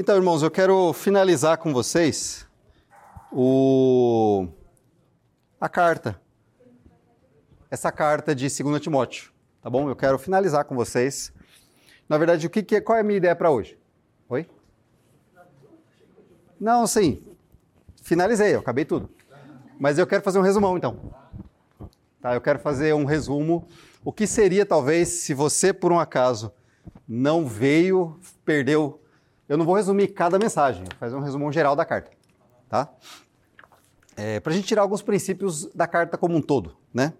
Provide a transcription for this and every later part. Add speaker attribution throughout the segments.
Speaker 1: Então, irmãos, eu quero finalizar com vocês o... a carta. Essa carta de 2 Timóteo, tá bom? Eu quero finalizar com vocês. Na verdade, o que, que é, qual é a minha ideia para hoje? Oi? Não, sim. Finalizei, eu acabei tudo. Mas eu quero fazer um resumão, então. Tá, eu quero fazer um resumo. O que seria, talvez, se você, por um acaso, não veio, perdeu. Eu não vou resumir cada mensagem, vou fazer um resumo geral da carta. Tá? É, Para a gente tirar alguns princípios da carta como um todo, né?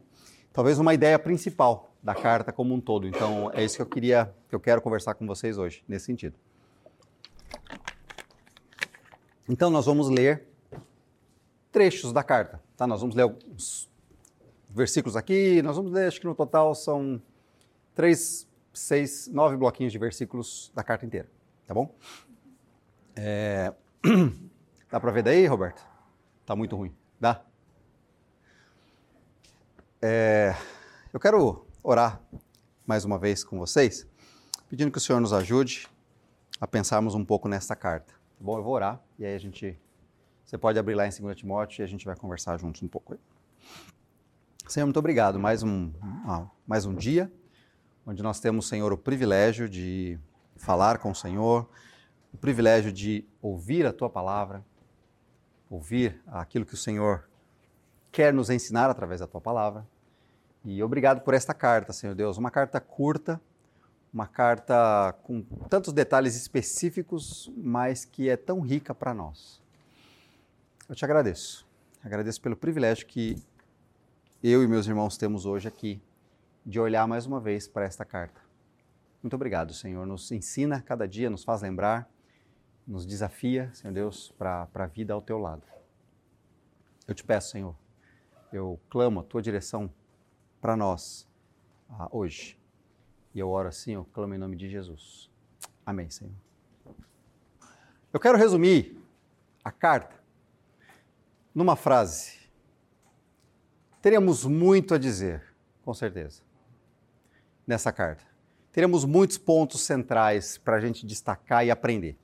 Speaker 1: Talvez uma ideia principal da carta como um todo. Então, é isso que eu queria, que eu quero conversar com vocês hoje, nesse sentido. Então, nós vamos ler trechos da carta, tá? Nós vamos ler alguns versículos aqui, nós vamos ler, acho que no total são três, seis, nove bloquinhos de versículos da carta inteira, tá bom? É... Dá para ver daí, Roberto? Tá muito ruim. Dá? É... Eu quero orar mais uma vez com vocês, pedindo que o Senhor nos ajude a pensarmos um pouco nesta carta. Tá bom, eu vou orar e aí a gente. Você pode abrir lá em 2 Timóteo e a gente vai conversar juntos um pouco. Senhor, muito obrigado. Mais um, mais um dia onde nós temos, Senhor, o privilégio de falar com o Senhor, o privilégio de ouvir a tua palavra, ouvir aquilo que o Senhor quer nos ensinar através da tua palavra. E obrigado por esta carta, Senhor Deus, uma carta curta, uma carta com tantos detalhes específicos, mas que é tão rica para nós. Eu te agradeço. Agradeço pelo privilégio que eu e meus irmãos temos hoje aqui de olhar mais uma vez para esta carta. Muito obrigado, Senhor. Nos ensina cada dia, nos faz lembrar, nos desafia, Senhor Deus, para a vida ao teu lado. Eu te peço, Senhor, eu clamo a tua direção para nós ah, hoje. E eu oro assim, eu clamo em nome de Jesus. Amém, Senhor. Eu quero resumir a carta numa frase. Teríamos muito a dizer, com certeza, nessa carta. Teríamos muitos pontos centrais para a gente destacar e aprender.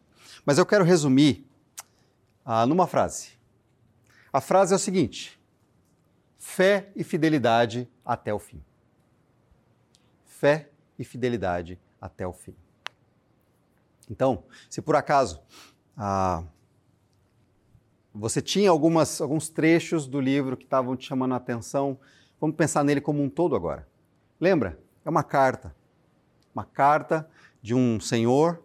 Speaker 1: Mas eu quero resumir ah, numa frase. A frase é o seguinte: fé e fidelidade até o fim. Fé e fidelidade até o fim. Então, se por acaso ah, você tinha algumas, alguns trechos do livro que estavam te chamando a atenção, vamos pensar nele como um todo agora. Lembra? É uma carta. Uma carta de um senhor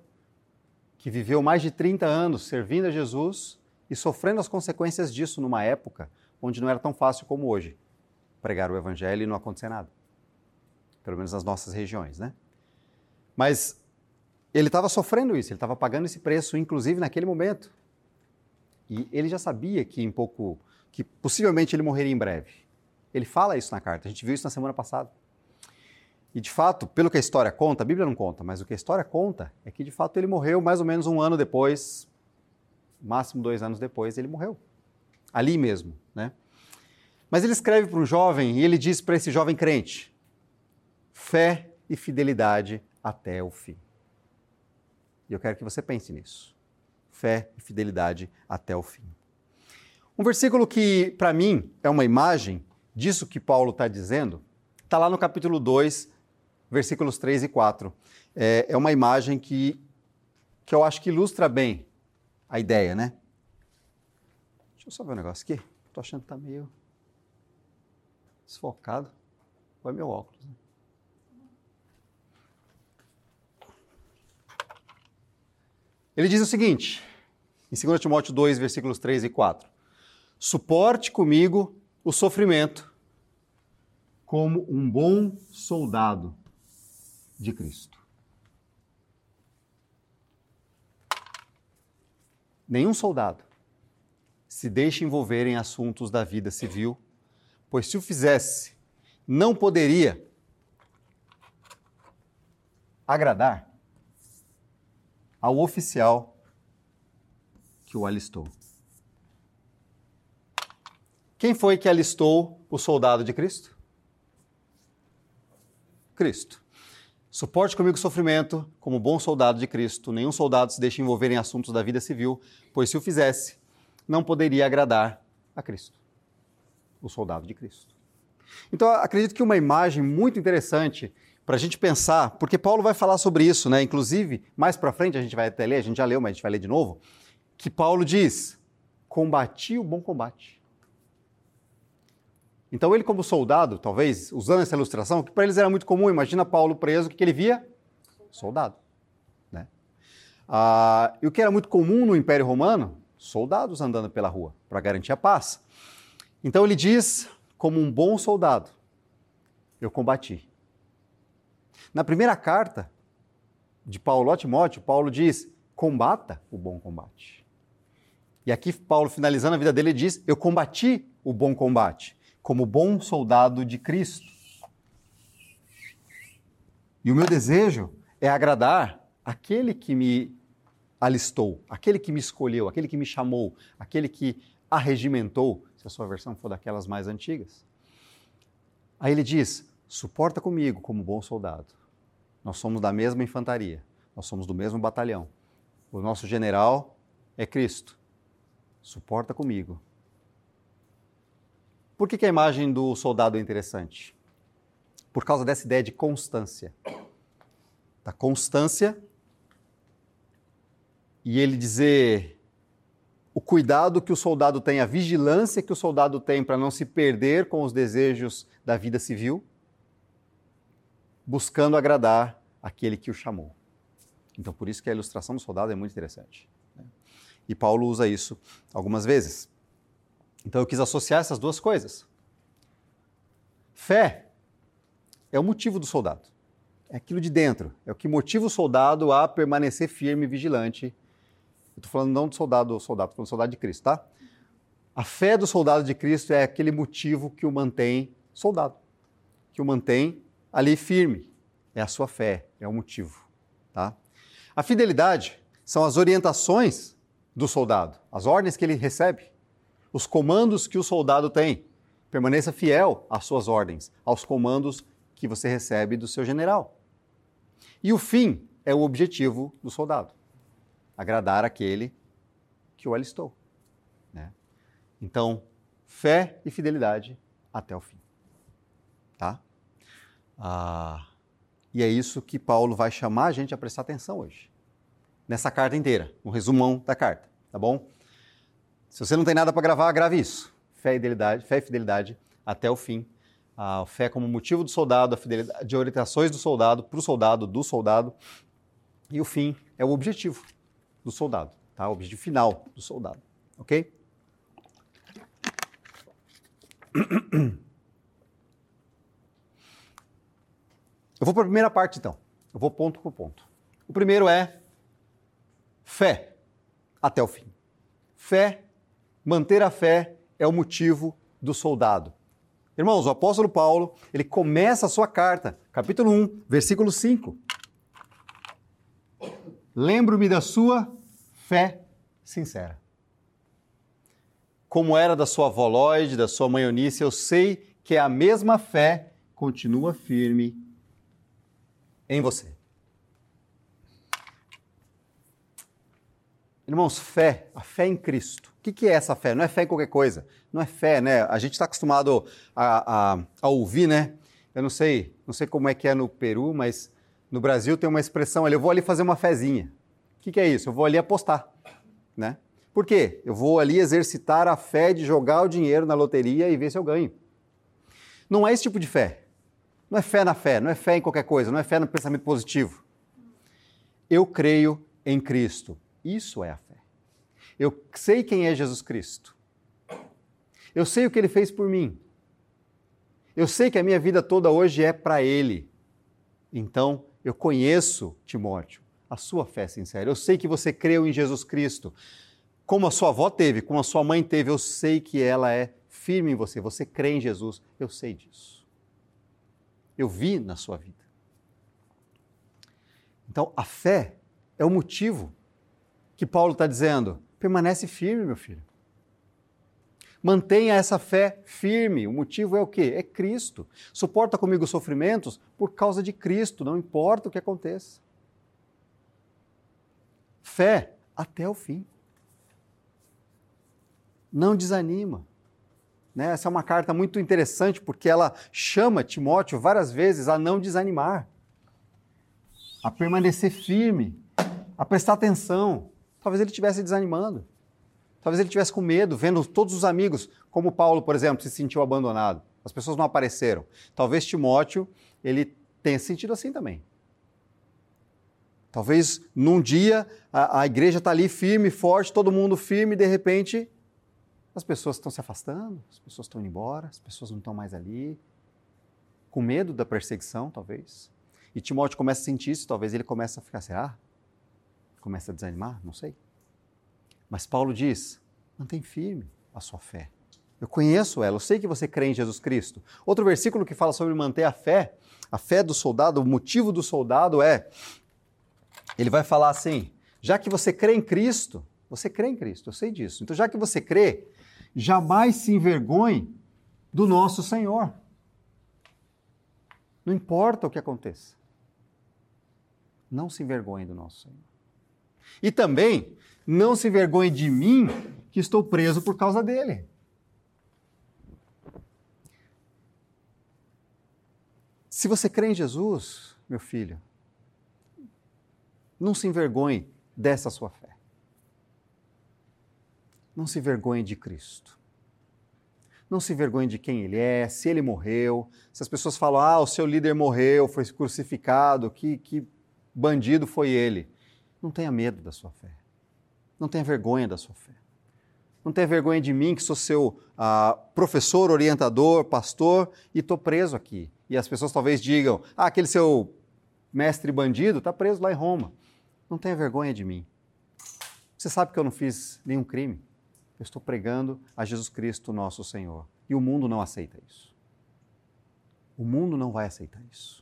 Speaker 1: que viveu mais de 30 anos servindo a Jesus e sofrendo as consequências disso numa época onde não era tão fácil como hoje pregar o evangelho e não acontecer nada. Pelo menos nas nossas regiões, né? Mas ele estava sofrendo isso, ele estava pagando esse preço, inclusive naquele momento. E ele já sabia que em pouco, que possivelmente ele morreria em breve. Ele fala isso na carta, a gente viu isso na semana passada. E de fato, pelo que a história conta, a Bíblia não conta, mas o que a história conta é que de fato ele morreu mais ou menos um ano depois, máximo dois anos depois, ele morreu. Ali mesmo, né? Mas ele escreve para um jovem e ele diz para esse jovem crente: fé e fidelidade até o fim. E eu quero que você pense nisso. Fé e fidelidade até o fim. Um versículo que, para mim, é uma imagem disso que Paulo está dizendo, está lá no capítulo 2, versículos 3 e 4. É, é uma imagem que, que eu acho que ilustra bem a ideia, né? Deixa eu só ver um negócio aqui. Estou achando que está meio desfocado. Vai meu óculos. Né? Ele diz o seguinte, em 2 Timóteo 2, versículos 3 e 4: Suporte comigo o sofrimento como um bom soldado de Cristo. Nenhum soldado se deixa envolver em assuntos da vida civil, pois se o fizesse, não poderia agradar ao oficial que o alistou. Quem foi que alistou o soldado de Cristo? Cristo. Suporte comigo o sofrimento, como bom soldado de Cristo. Nenhum soldado se deixa envolver em assuntos da vida civil, pois se o fizesse, não poderia agradar a Cristo, o soldado de Cristo. Então, acredito que uma imagem muito interessante para a gente pensar, porque Paulo vai falar sobre isso, né? Inclusive, mais para frente a gente vai até ler, a gente já leu, mas a gente vai ler de novo, que Paulo diz: combati o bom combate. Então, ele, como soldado, talvez, usando essa ilustração, que para eles era muito comum, imagina Paulo preso, o que, ele via? Soldado. Né? Ah, e o que era muito comum no Império Romano? Soldados andando pela rua, para garantir a paz. Então, ele diz, como um bom soldado, eu combati. Na primeira carta de Paulo a Timóteo, Paulo diz: combata o bom combate. E aqui, Paulo, finalizando a vida dele, diz: Eu combati o bom combate como bom soldado de Cristo. E o meu desejo é agradar aquele que me alistou, aquele que me escolheu, aquele que me chamou, aquele que arregimentou, se a sua versão for daquelas mais antigas. Aí ele diz: suporta comigo como bom soldado. Nós somos da mesma infantaria, nós somos do mesmo batalhão. O nosso general é Cristo. Suporta comigo por que, que a imagem do soldado é interessante? Por causa dessa ideia de constância. Da constância e ele dizer o cuidado que o soldado tem, a vigilância que o soldado tem para não se perder com os desejos da vida civil, buscando agradar aquele que o chamou. Então, por isso que a ilustração do soldado é muito interessante. Né? E Paulo usa isso algumas vezes. Então eu quis associar essas duas coisas. Fé é o motivo do soldado. É aquilo de dentro. É o que motiva o soldado a permanecer firme e vigilante. Eu estou falando não do soldado, soldado, estou falando do soldado de Cristo, tá? A fé do soldado de Cristo é aquele motivo que o mantém soldado, que o mantém ali firme. É a sua fé, é o motivo, tá? A fidelidade são as orientações do soldado, as ordens que ele recebe os comandos que o soldado tem. Permaneça fiel às suas ordens, aos comandos que você recebe do seu general. E o fim é o objetivo do soldado: agradar aquele que o alistou. Né? Então, fé e fidelidade até o fim. Tá? Ah, e é isso que Paulo vai chamar a gente a prestar atenção hoje. Nessa carta inteira, um resumão da carta, tá bom? Se você não tem nada para gravar, grave isso. Fé e fidelidade, fé e fidelidade até o fim. A fé como motivo do soldado, a fidelidade de orientações do soldado, para o soldado, do soldado. E o fim é o objetivo do soldado, tá? O objetivo final do soldado, ok? Eu vou para a primeira parte, então. Eu vou ponto por ponto. O primeiro é fé até o fim. Fé Manter a fé é o motivo do soldado. Irmãos, o apóstolo Paulo, ele começa a sua carta, capítulo 1, versículo 5. Lembro-me da sua fé sincera. Como era da sua avó Lloyd, da sua mãe Eunice, eu sei que a mesma fé continua firme em você. Irmãos, fé, a fé em Cristo. O que, é essa fé? Não é fé em qualquer coisa. Não é fé, né? A gente está acostumado a, a, a, ouvir, né? Eu não sei, não sei como é que é no Peru, mas no Brasil tem uma expressão ali, eu vou ali fazer uma fezinha. O que é isso? Eu vou ali apostar, né? Por quê? Eu vou ali exercitar a fé de jogar o dinheiro na loteria e ver se eu ganho. Não é esse tipo de fé. Não é fé na fé, não é fé em qualquer coisa, não é fé no pensamento positivo. Eu creio em Cristo. Isso é a fé. Eu sei quem é Jesus Cristo. Eu sei o que ele fez por mim. Eu sei que a minha vida toda hoje é para ele. Então, eu conheço, Timóteo, a sua fé sincera. Eu sei que você creu em Jesus Cristo. Como a sua avó teve, como a sua mãe teve, eu sei que ela é firme em você. Você crê em Jesus. Eu sei disso. Eu vi na sua vida. Então, a fé é o motivo que Paulo está dizendo: permanece firme, meu filho. Mantenha essa fé firme. O motivo é o quê? É Cristo. Suporta comigo os sofrimentos por causa de Cristo, não importa o que aconteça. Fé até o fim. Não desanima. Né? Essa é uma carta muito interessante porque ela chama Timóteo várias vezes a não desanimar, a permanecer firme, a prestar atenção. Talvez ele estivesse desanimando. Talvez ele estivesse com medo, vendo todos os amigos, como Paulo, por exemplo, se sentiu abandonado. As pessoas não apareceram. Talvez Timóteo, ele tenha se sentido assim também. Talvez num dia a, a igreja está ali firme, forte, todo mundo firme, e de repente as pessoas estão se afastando, as pessoas estão indo embora, as pessoas não estão mais ali, com medo da perseguição, talvez. E Timóteo começa a sentir isso, talvez ele comece a ficar, será? Começa a desanimar, não sei. Mas Paulo diz: mantém firme a sua fé. Eu conheço ela, eu sei que você crê em Jesus Cristo. Outro versículo que fala sobre manter a fé, a fé do soldado, o motivo do soldado é: ele vai falar assim, já que você crê em Cristo, você crê em Cristo, eu sei disso. Então, já que você crê, jamais se envergonhe do nosso Senhor. Não importa o que aconteça. Não se envergonhe do nosso Senhor. E também, não se envergonhe de mim, que estou preso por causa dele. Se você crê em Jesus, meu filho, não se envergonhe dessa sua fé. Não se envergonhe de Cristo. Não se envergonhe de quem ele é, se ele morreu. Se as pessoas falam, ah, o seu líder morreu, foi crucificado, que, que bandido foi ele. Não tenha medo da sua fé. Não tenha vergonha da sua fé. Não tenha vergonha de mim, que sou seu ah, professor, orientador, pastor, e estou preso aqui. E as pessoas talvez digam: ah, aquele seu mestre bandido está preso lá em Roma. Não tenha vergonha de mim. Você sabe que eu não fiz nenhum crime. Eu estou pregando a Jesus Cristo, nosso Senhor. E o mundo não aceita isso. O mundo não vai aceitar isso.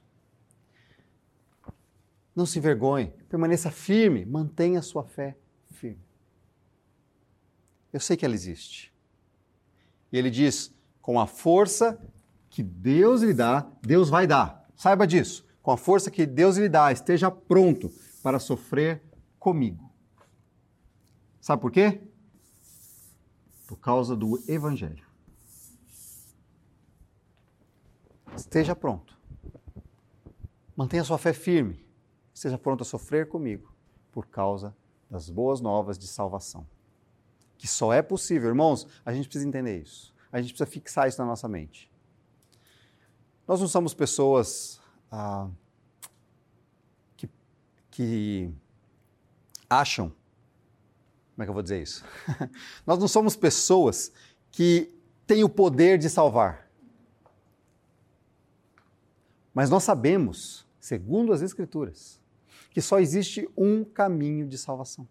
Speaker 1: Não se envergonhe, permaneça firme, mantenha sua fé firme. Eu sei que ela existe. E ele diz: com a força que Deus lhe dá, Deus vai dar. Saiba disso. Com a força que Deus lhe dá, esteja pronto para sofrer comigo. Sabe por quê? Por causa do Evangelho. Esteja pronto. Mantenha sua fé firme. Esteja pronto a sofrer comigo por causa das boas novas de salvação. Que só é possível, irmãos, a gente precisa entender isso. A gente precisa fixar isso na nossa mente. Nós não somos pessoas ah, que, que acham. Como é que eu vou dizer isso? Nós não somos pessoas que têm o poder de salvar. Mas nós sabemos, segundo as Escrituras, que só existe um caminho de salvação.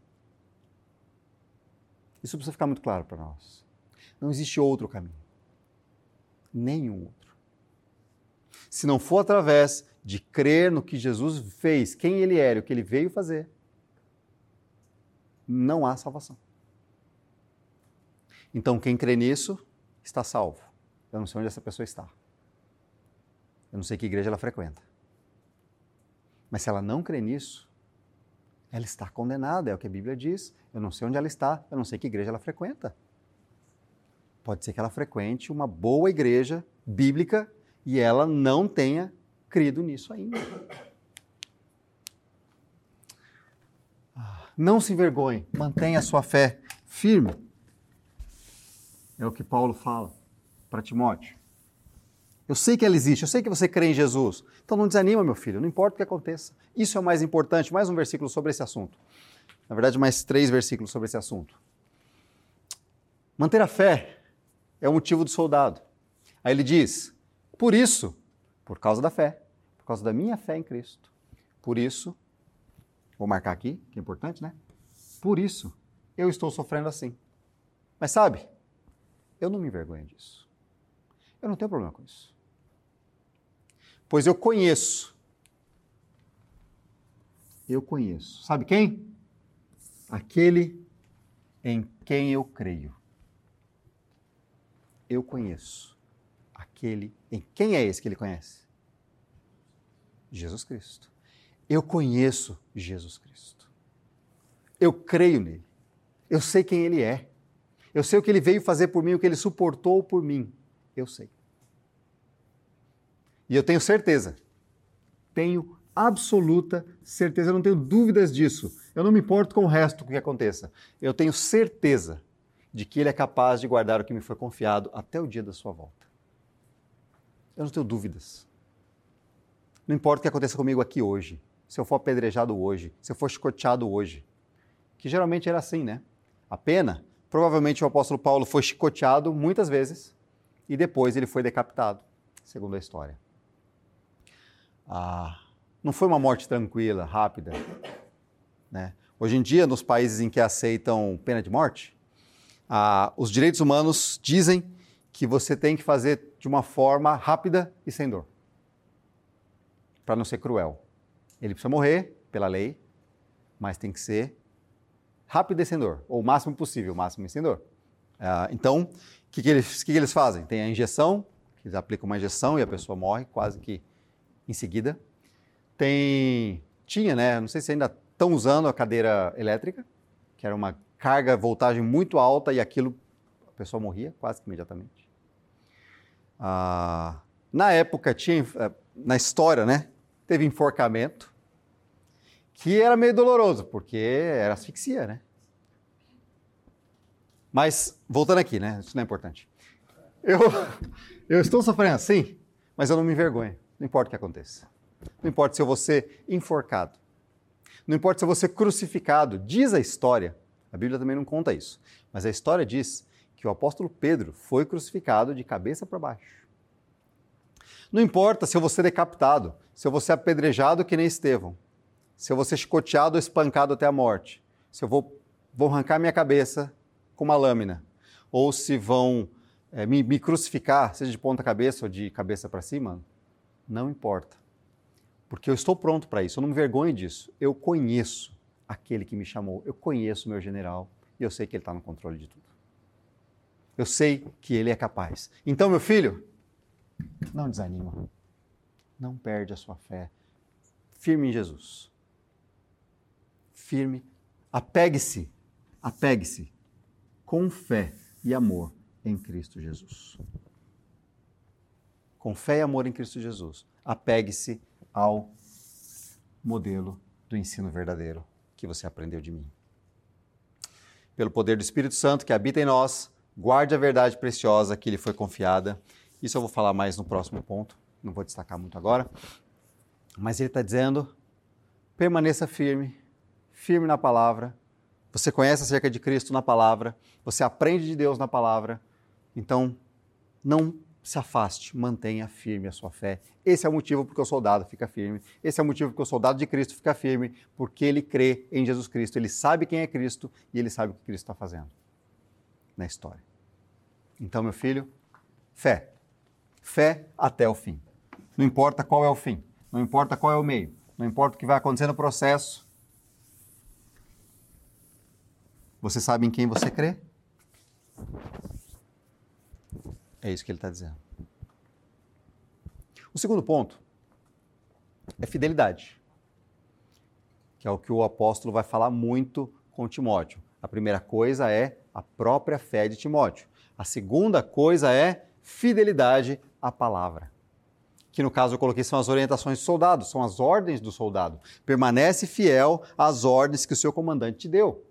Speaker 1: Isso precisa ficar muito claro para nós. Não existe outro caminho. Nenhum outro. Se não for através de crer no que Jesus fez, quem ele era, o que ele veio fazer, não há salvação. Então, quem crê nisso está salvo. Eu não sei onde essa pessoa está. Eu não sei que igreja ela frequenta. Mas se ela não crê nisso, ela está condenada, é o que a Bíblia diz. Eu não sei onde ela está, eu não sei que igreja ela frequenta. Pode ser que ela frequente uma boa igreja bíblica e ela não tenha crido nisso ainda. Não se envergonhe, mantenha a sua fé firme. É o que Paulo fala para Timóteo. Eu sei que ela existe, eu sei que você crê em Jesus. Então não desanima, meu filho, não importa o que aconteça. Isso é o mais importante. Mais um versículo sobre esse assunto. Na verdade, mais três versículos sobre esse assunto. Manter a fé é o motivo do soldado. Aí ele diz: por isso, por causa da fé, por causa da minha fé em Cristo, por isso, vou marcar aqui, que é importante, né? Por isso, eu estou sofrendo assim. Mas sabe, eu não me envergonho disso. Eu não tenho problema com isso pois eu conheço. Eu conheço. Sabe quem? Aquele em quem eu creio. eu conheço aquele. Em quem é esse que ele conhece? Jesus Cristo. Eu conheço Jesus Cristo. Eu creio nele. Eu sei quem ele é. Eu sei o que ele veio fazer por mim, o que ele suportou por mim. Eu sei. E eu tenho certeza. Tenho absoluta certeza, eu não tenho dúvidas disso. Eu não me importo com o resto que aconteça. Eu tenho certeza de que Ele é capaz de guardar o que me foi confiado até o dia da sua volta. Eu não tenho dúvidas. Não importa o que aconteça comigo aqui hoje, se eu for apedrejado hoje, se eu for chicoteado hoje, que geralmente era assim, né? A pena, provavelmente o apóstolo Paulo foi chicoteado muitas vezes e depois ele foi decapitado, segundo a história. Ah, não foi uma morte tranquila, rápida. Né? Hoje em dia, nos países em que aceitam pena de morte, ah, os direitos humanos dizem que você tem que fazer de uma forma rápida e sem dor, para não ser cruel. Ele precisa morrer pela lei, mas tem que ser rápido e sem dor, ou o máximo possível, o máximo e sem dor. Ah, então, o que, que, eles, que, que eles fazem? Tem a injeção, eles aplicam uma injeção e a pessoa morre quase que em seguida. Tem, tinha, né? Não sei se ainda estão usando a cadeira elétrica, que era uma carga, voltagem muito alta e aquilo, a pessoa morria quase que imediatamente. Ah, na época tinha, eh, na história, né? Teve enforcamento, que era meio doloroso, porque era asfixia, né? Mas, voltando aqui, né? Isso não é importante. Eu, eu estou sofrendo assim, mas eu não me envergonho. Não importa o que aconteça. Não importa se eu vou ser enforcado. Não importa se eu vou ser crucificado. Diz a história. A Bíblia também não conta isso. Mas a história diz que o apóstolo Pedro foi crucificado de cabeça para baixo. Não importa se eu vou ser decapitado, se eu vou ser apedrejado que nem Estevão, se eu vou ser chicoteado ou espancado até a morte, se eu vou, vou arrancar minha cabeça com uma lâmina, ou se vão é, me, me crucificar, seja de ponta cabeça ou de cabeça para cima, não importa. Porque eu estou pronto para isso, eu não me vergonho disso. Eu conheço aquele que me chamou, eu conheço o meu general e eu sei que ele está no controle de tudo. Eu sei que ele é capaz. Então, meu filho, não desanima. Não perde a sua fé. Firme em Jesus. Firme. Apegue-se. Apegue-se com fé e amor em Cristo Jesus com fé e amor em Cristo Jesus, apegue-se ao modelo do ensino verdadeiro que você aprendeu de mim. Pelo poder do Espírito Santo que habita em nós, guarde a verdade preciosa que lhe foi confiada. Isso eu vou falar mais no próximo ponto, não vou destacar muito agora. Mas ele está dizendo: permaneça firme, firme na palavra. Você conhece acerca de Cristo na palavra, você aprende de Deus na palavra, então não se afaste, mantenha firme a sua fé. Esse é o motivo porque o soldado fica firme. Esse é o motivo porque o soldado de Cristo fica firme, porque ele crê em Jesus Cristo. Ele sabe quem é Cristo e ele sabe o que Cristo está fazendo na história. Então, meu filho, fé. Fé até o fim. Não importa qual é o fim, não importa qual é o meio, não importa o que vai acontecer no processo. Você sabe em quem você crê? É isso que ele está dizendo. O segundo ponto é fidelidade, que é o que o apóstolo vai falar muito com Timóteo. A primeira coisa é a própria fé de Timóteo. A segunda coisa é fidelidade à palavra. Que no caso eu coloquei são as orientações do soldado, são as ordens do soldado. Permanece fiel às ordens que o seu comandante te deu.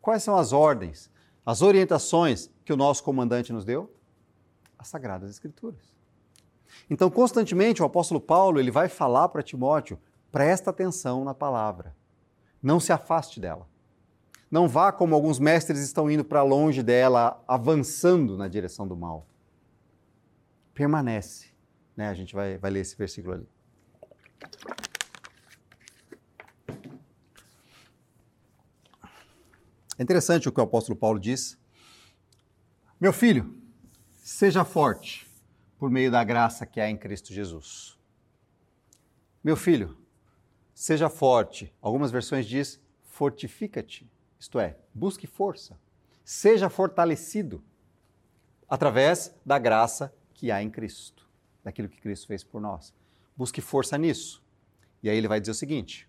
Speaker 1: Quais são as ordens, as orientações que o nosso comandante nos deu? As Sagradas Escrituras. Então, constantemente, o apóstolo Paulo ele vai falar para Timóteo: presta atenção na palavra, não se afaste dela. Não vá como alguns mestres estão indo para longe dela, avançando na direção do mal. Permanece. Né? A gente vai, vai ler esse versículo ali. É interessante o que o apóstolo Paulo diz. Meu filho, Seja forte por meio da graça que há em Cristo Jesus. Meu filho, seja forte. Algumas versões diz fortifica-te, isto é, busque força. Seja fortalecido. através da graça que há em Cristo, daquilo que Cristo fez por nós. Busque força nisso. E aí ele vai dizer o seguinte: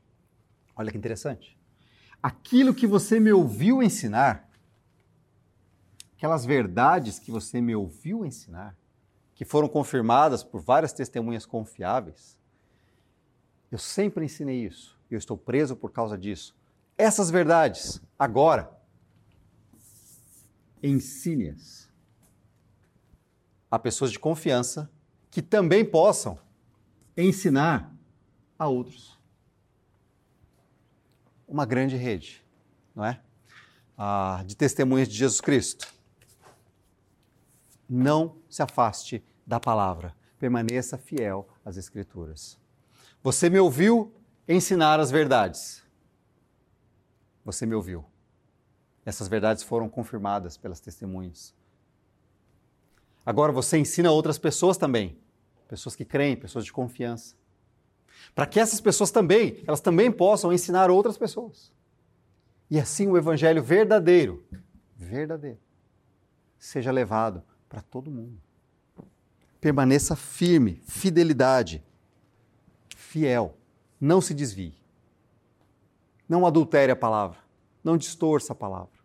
Speaker 1: olha que interessante. Aquilo que você me ouviu ensinar, aquelas verdades que você me ouviu ensinar, que foram confirmadas por várias testemunhas confiáveis, eu sempre ensinei isso. Eu estou preso por causa disso. Essas verdades, agora, ensine-as a pessoas de confiança que também possam ensinar a outros. Uma grande rede, não é? Ah, de testemunhas de Jesus Cristo. Não se afaste da palavra, permaneça fiel às Escrituras. Você me ouviu ensinar as verdades. Você me ouviu. Essas verdades foram confirmadas pelas testemunhas. Agora você ensina outras pessoas também, pessoas que creem, pessoas de confiança, para que essas pessoas também, elas também possam ensinar outras pessoas. E assim o evangelho verdadeiro, verdadeiro, seja levado para todo mundo. Permaneça firme, fidelidade, fiel, não se desvie. Não adultere a palavra, não distorça a palavra,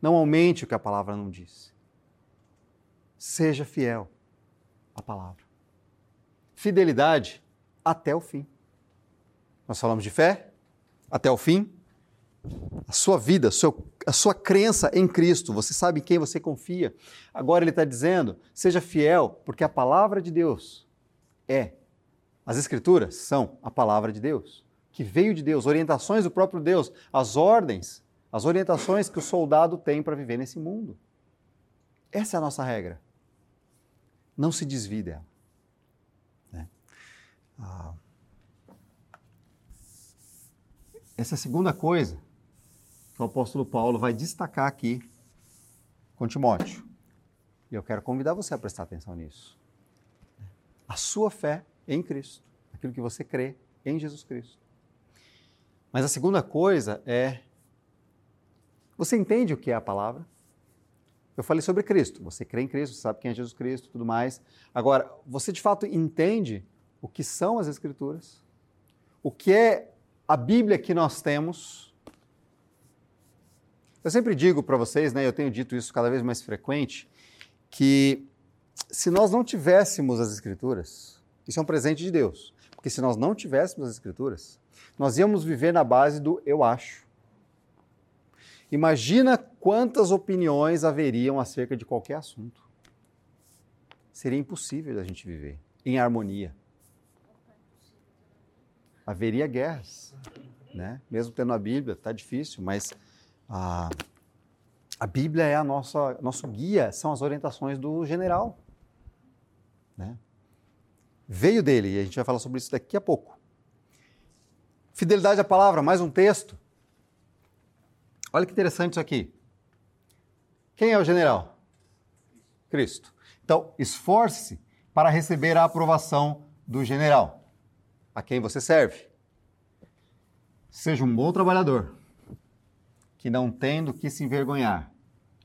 Speaker 1: não aumente o que a palavra não disse seja fiel à palavra. Fidelidade até o fim. Nós falamos de fé até o fim. A sua vida, a sua, a sua crença em Cristo, você sabe em quem você confia. Agora ele está dizendo: seja fiel, porque a palavra de Deus é. As Escrituras são a palavra de Deus, que veio de Deus, orientações do próprio Deus, as ordens, as orientações que o soldado tem para viver nesse mundo. Essa é a nossa regra não se desvie dela. Né? Ah, essa é a segunda coisa o apóstolo Paulo vai destacar aqui com Timóteo. E eu quero convidar você a prestar atenção nisso. A sua fé em Cristo, aquilo que você crê em Jesus Cristo. Mas a segunda coisa é: você entende o que é a palavra? Eu falei sobre Cristo. Você crê em Cristo, você sabe quem é Jesus Cristo tudo mais. Agora, você de fato entende o que são as Escrituras? O que é a Bíblia que nós temos? Eu sempre digo para vocês, né, eu tenho dito isso cada vez mais frequente, que se nós não tivéssemos as Escrituras, isso é um presente de Deus. Porque se nós não tivéssemos as Escrituras, nós íamos viver na base do eu acho. Imagina quantas opiniões haveriam acerca de qualquer assunto. Seria impossível a gente viver em harmonia. Haveria guerras, né? Mesmo tendo a Bíblia, está difícil, mas a, a Bíblia é a nossa nosso guia, são as orientações do general, né? Veio dele e a gente vai falar sobre isso daqui a pouco. Fidelidade à palavra, mais um texto. Olha que interessante isso aqui. Quem é o general? Cristo. Então, esforce-se para receber a aprovação do general, a quem você serve. Seja um bom trabalhador, que não tem do que se envergonhar.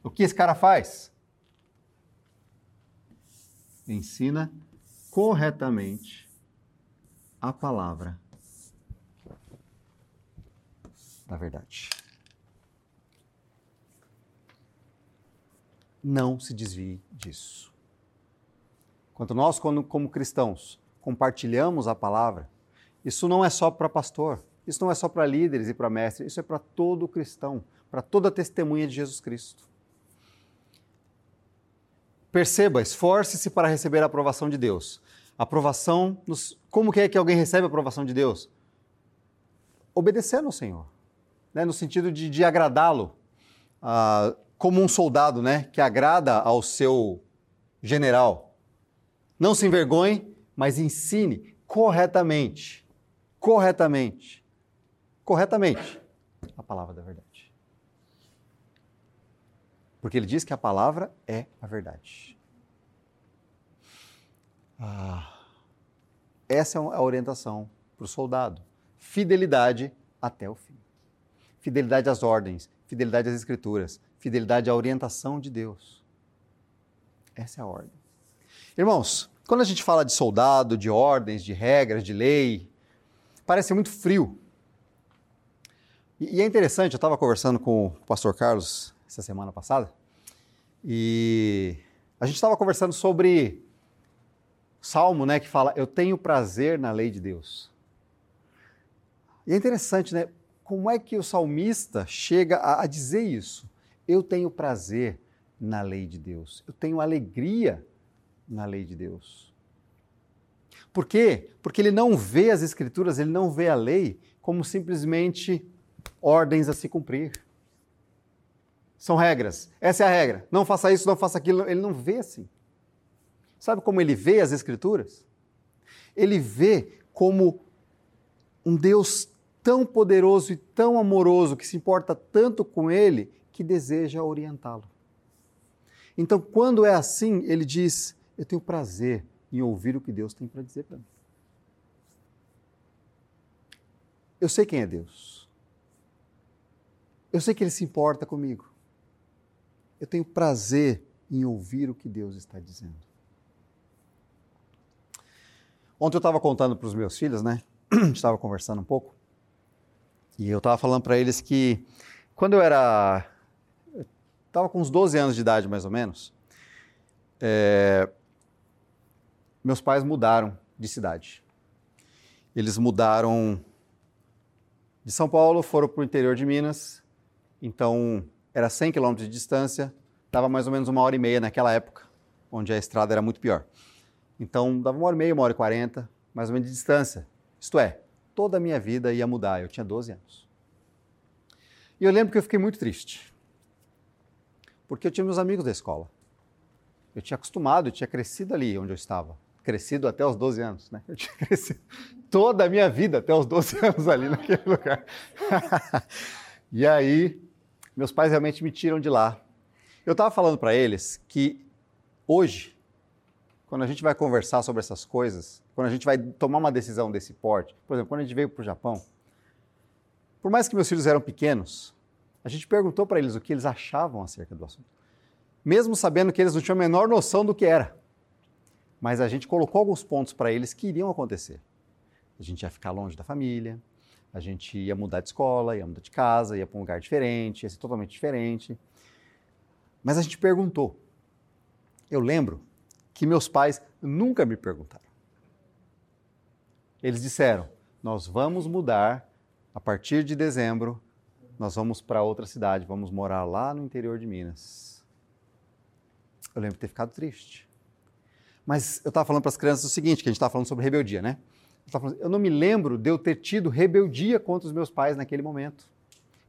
Speaker 1: O que esse cara faz? Ensina corretamente a palavra da verdade. não se desvie disso. Quanto nós, como cristãos, compartilhamos a palavra, isso não é só para pastor, isso não é só para líderes e para mestres, isso é para todo cristão, para toda testemunha de Jesus Cristo. Perceba, esforce-se para receber a aprovação de Deus. Aprovação, nos... como que é que alguém recebe a aprovação de Deus? Obedecendo ao Senhor, né? no sentido de, de agradá-lo. Ah, como um soldado, né, que agrada ao seu general. Não se envergonhe, mas ensine corretamente, corretamente, corretamente a palavra da verdade. Porque ele diz que a palavra é a verdade. Ah, essa é a orientação para o soldado. Fidelidade até o fim. Fidelidade às ordens, fidelidade às escrituras, fidelidade à orientação de Deus. Essa é a ordem. Irmãos, quando a gente fala de soldado, de ordens, de regras, de lei, parece muito frio. E, é interessante, eu estava conversando com o pastor Carlos essa semana passada, e a gente estava conversando sobre Salmo, né, que fala: Eu tenho prazer na lei de Deus. E é interessante, né? Como é que o salmista chega a, a dizer isso? Eu tenho prazer na lei de Deus. Eu tenho alegria na lei de Deus. Por quê? Porque ele não vê as Escrituras, ele não vê a lei como simplesmente ordens a se cumprir. São regras. Essa é a regra. Não faça isso, não faça aquilo. Ele não vê assim. Sabe como ele vê as Escrituras? Ele vê como um Deus tão poderoso e tão amoroso, que se importa tanto com ele, que deseja orientá-lo. Então, quando é assim, ele diz: Eu tenho prazer em ouvir o que Deus tem para dizer para mim. Eu sei quem é Deus. Eu sei que Ele se importa comigo. Eu tenho prazer em ouvir o que Deus está dizendo. Ontem eu estava contando para os meus filhos, né? Estava conversando um pouco. E eu estava falando para eles que quando eu era. Estava com uns 12 anos de idade, mais ou menos. É, meus pais mudaram de cidade. Eles mudaram de São Paulo, foram para o interior de Minas. Então, era 100 quilômetros de distância, dava mais ou menos uma hora e meia naquela época, onde a estrada era muito pior. Então, dava uma hora e meia, uma hora e quarenta, mais ou menos de distância. Isto é, toda a minha vida ia mudar. Eu tinha 12 anos. E eu lembro que eu fiquei muito triste. Porque eu tinha meus amigos da escola. Eu tinha acostumado, eu tinha crescido ali onde eu estava. Crescido até os 12 anos, né? Eu tinha crescido toda a minha vida até os 12 anos ali naquele lugar. e aí, meus pais realmente me tiram de lá. Eu estava falando para eles que hoje, quando a gente vai conversar sobre essas coisas, quando a gente vai tomar uma decisão desse porte, por exemplo, quando a gente veio para o Japão, por mais que meus filhos eram pequenos, a gente perguntou para eles o que eles achavam acerca do assunto. Mesmo sabendo que eles não tinham a menor noção do que era. Mas a gente colocou alguns pontos para eles que iriam acontecer. A gente ia ficar longe da família, a gente ia mudar de escola, ia mudar de casa, ia para um lugar diferente, ia ser totalmente diferente. Mas a gente perguntou. Eu lembro que meus pais nunca me perguntaram. Eles disseram: Nós vamos mudar a partir de dezembro, nós vamos para outra cidade, vamos morar lá no interior de Minas. Eu lembro de ter ficado triste. Mas eu estava falando para as crianças o seguinte, que a gente estava falando sobre rebeldia, né? Eu, falando, eu não me lembro de eu ter tido rebeldia contra os meus pais naquele momento.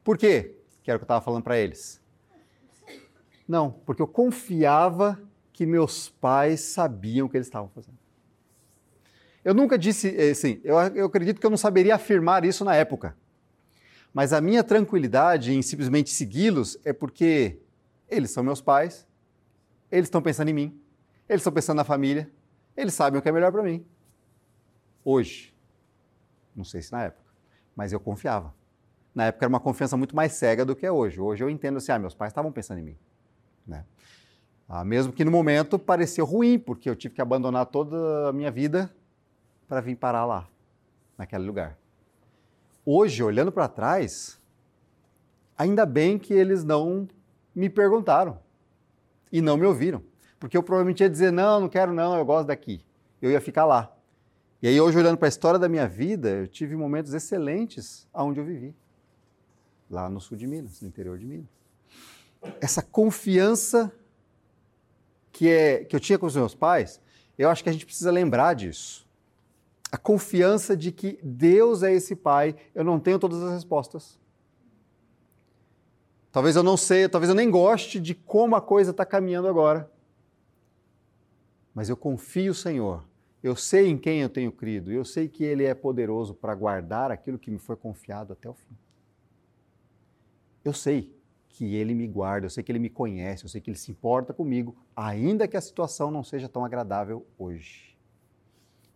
Speaker 1: Por quê? Que era o que eu estava falando para eles. Não, porque eu confiava que meus pais sabiam o que eles estavam fazendo. Eu nunca disse, assim, eu, eu acredito que eu não saberia afirmar isso na época. Mas a minha tranquilidade em simplesmente segui-los é porque eles são meus pais, eles estão pensando em mim, eles estão pensando na família, eles sabem o que é melhor para mim. Hoje, não sei se na época, mas eu confiava. Na época era uma confiança muito mais cega do que é hoje. Hoje eu entendo assim, ah, meus pais estavam pensando em mim. Né? Ah, mesmo que no momento parecia ruim, porque eu tive que abandonar toda a minha vida para vir parar lá, naquele lugar. Hoje, olhando para trás, ainda bem que eles não me perguntaram e não me ouviram, porque eu provavelmente ia dizer: não, não quero, não, eu gosto daqui. Eu ia ficar lá. E aí, hoje, olhando para a história da minha vida, eu tive momentos excelentes aonde eu vivi, lá no sul de Minas, no interior de Minas. Essa confiança que, é, que eu tinha com os meus pais, eu acho que a gente precisa lembrar disso a confiança de que Deus é esse Pai, eu não tenho todas as respostas. Talvez eu não sei, talvez eu nem goste de como a coisa está caminhando agora. Mas eu confio, Senhor. Eu sei em quem eu tenho crido. Eu sei que Ele é poderoso para guardar aquilo que me foi confiado até o fim. Eu sei que Ele me guarda, eu sei que Ele me conhece, eu sei que Ele se importa comigo, ainda que a situação não seja tão agradável hoje.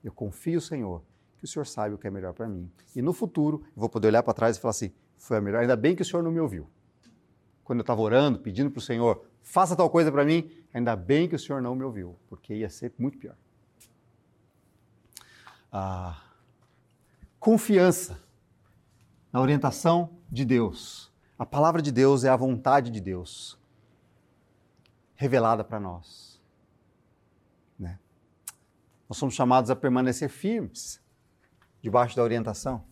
Speaker 1: Eu confio, Senhor, que o Senhor sabe o que é melhor para mim. E no futuro, eu vou poder olhar para trás e falar assim: foi a melhor. Ainda bem que o Senhor não me ouviu quando eu estava orando, pedindo para o Senhor, faça tal coisa para mim, ainda bem que o Senhor não me ouviu, porque ia ser muito pior. Ah, confiança na orientação de Deus. A palavra de Deus é a vontade de Deus revelada para nós. Né? Nós somos chamados a permanecer firmes debaixo da orientação,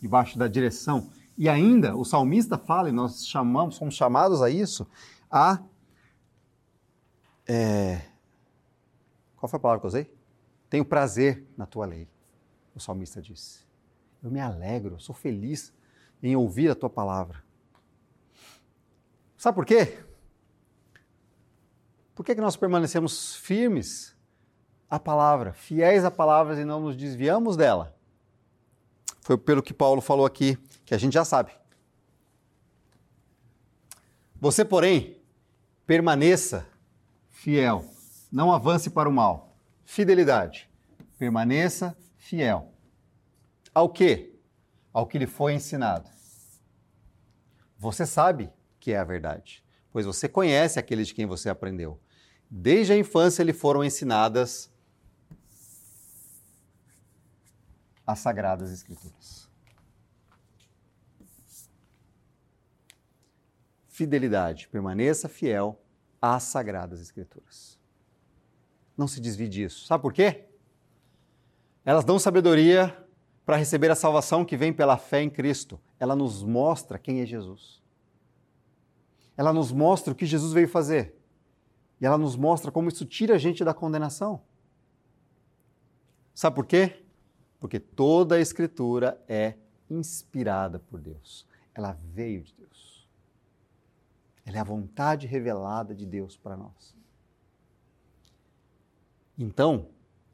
Speaker 1: debaixo da direção. E ainda o salmista fala, e nós chamamos, somos chamados a isso, a. É, qual foi a palavra que eu usei? Tenho prazer na tua lei, o salmista disse. Eu me alegro, sou feliz em ouvir a tua palavra. Sabe por quê? Por que, que nós permanecemos firmes à palavra, fiéis à palavra e não nos desviamos dela? Foi pelo que Paulo falou aqui, que a gente já sabe. Você, porém, permaneça fiel, não avance para o mal. Fidelidade. Permaneça fiel. Ao que? Ao que lhe foi ensinado. Você sabe que é a verdade, pois você conhece aquele de quem você aprendeu. Desde a infância lhe foram ensinadas as sagradas escrituras. Fidelidade, permaneça fiel às sagradas escrituras. Não se desvie disso. Sabe por quê? Elas dão sabedoria para receber a salvação que vem pela fé em Cristo. Ela nos mostra quem é Jesus. Ela nos mostra o que Jesus veio fazer. E ela nos mostra como isso tira a gente da condenação. Sabe por quê? Porque toda a Escritura é inspirada por Deus. Ela veio de Deus. Ela é a vontade revelada de Deus para nós. Então,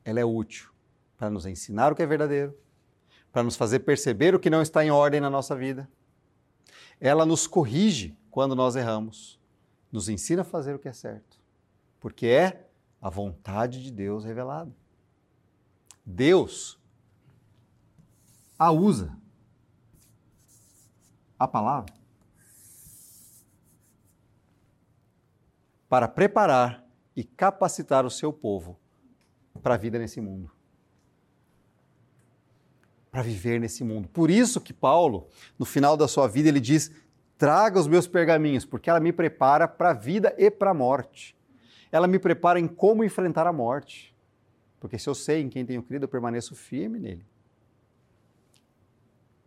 Speaker 1: ela é útil para nos ensinar o que é verdadeiro, para nos fazer perceber o que não está em ordem na nossa vida. Ela nos corrige quando nós erramos, nos ensina a fazer o que é certo, porque é a vontade de Deus revelada. Deus a usa, a palavra, para preparar e capacitar o seu povo para a vida nesse mundo para viver nesse mundo. Por isso que Paulo, no final da sua vida, ele diz: traga os meus pergaminhos, porque ela me prepara para a vida e para a morte. Ela me prepara em como enfrentar a morte. Porque se eu sei em quem tenho crido, eu permaneço firme nele.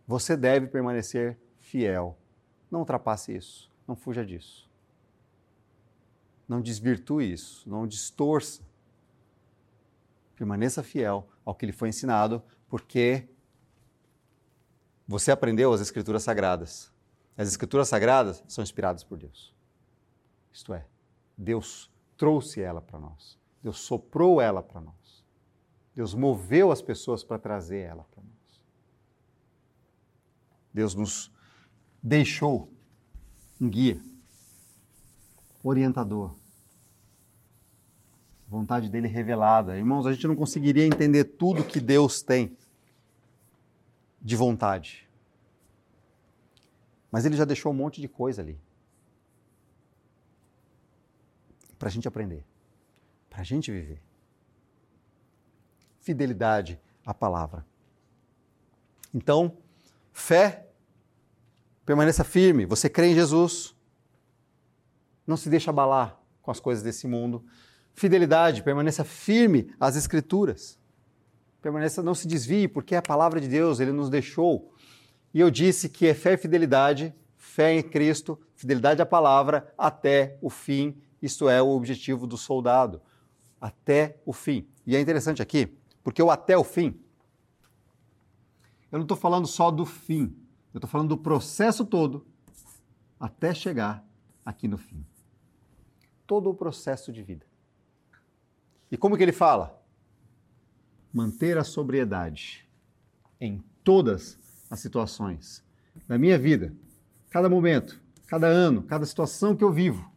Speaker 1: Você deve permanecer fiel. Não ultrapasse isso. Não fuja disso. Não desvirtue isso. Não distorça. Permaneça fiel ao que lhe foi ensinado, porque você aprendeu as Escrituras Sagradas. As Escrituras Sagradas são inspiradas por Deus. Isto é, Deus trouxe ela para nós. Deus soprou ela para nós. Deus moveu as pessoas para trazer ela para nós. Deus nos deixou um guia, orientador. Vontade dele revelada. Irmãos, a gente não conseguiria entender tudo que Deus tem de vontade. Mas ele já deixou um monte de coisa ali. Para a gente aprender, para a gente viver. Fidelidade à palavra. Então, fé, permaneça firme. Você crê em Jesus, não se deixa abalar com as coisas desse mundo. Fidelidade, permaneça firme às Escrituras permaneça, não se desvie, porque é a palavra de Deus, ele nos deixou. E eu disse que é fé e fidelidade, fé em Cristo, fidelidade à palavra até o fim. Isto é o objetivo do soldado, até o fim. E é interessante aqui, porque o até o fim, eu não estou falando só do fim, eu estou falando do processo todo até chegar aqui no fim. Todo o processo de vida. E como que ele fala? manter a sobriedade em todas as situações da minha vida, cada momento, cada ano, cada situação que eu vivo.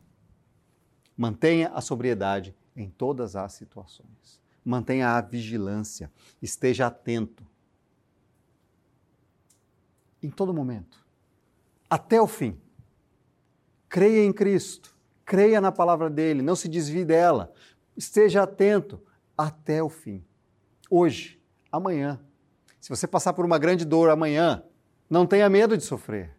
Speaker 1: Mantenha a sobriedade em todas as situações. Mantenha a vigilância, esteja atento. Em todo momento, até o fim. Creia em Cristo, creia na palavra dele, não se desvie dela, esteja atento até o fim. Hoje, amanhã. Se você passar por uma grande dor amanhã, não tenha medo de sofrer.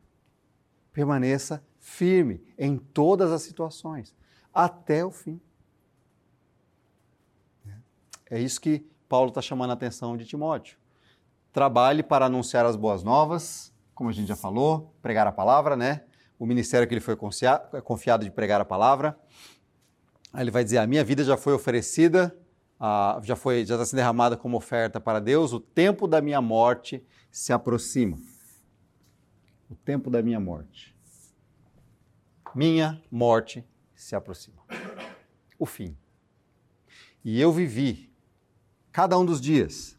Speaker 1: Permaneça firme em todas as situações, até o fim. É isso que Paulo está chamando a atenção de Timóteo. Trabalhe para anunciar as boas novas, como a gente já falou, pregar a palavra, né? O ministério que ele foi confiado de pregar a palavra. Aí ele vai dizer: A minha vida já foi oferecida, já foi, já está sendo derramada como oferta para Deus. O tempo da minha morte se aproxima. O tempo da minha morte. Minha morte se aproxima. O fim. E eu vivi cada um dos dias.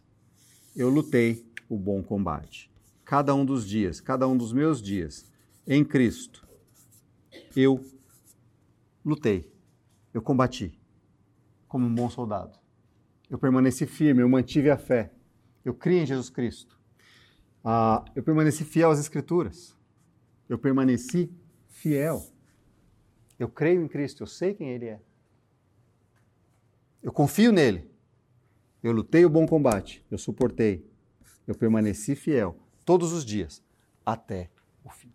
Speaker 1: Eu lutei o bom combate. Cada um dos dias, cada um dos meus dias em Cristo, eu lutei, eu combati como um bom soldado. Eu permaneci firme, eu mantive a fé. Eu criei em Jesus Cristo. Ah, eu permaneci fiel às Escrituras. Eu permaneci fiel. Eu creio em Cristo, eu sei quem Ele é. Eu confio nele. Eu lutei o bom combate, eu suportei, eu permaneci fiel todos os dias até o fim.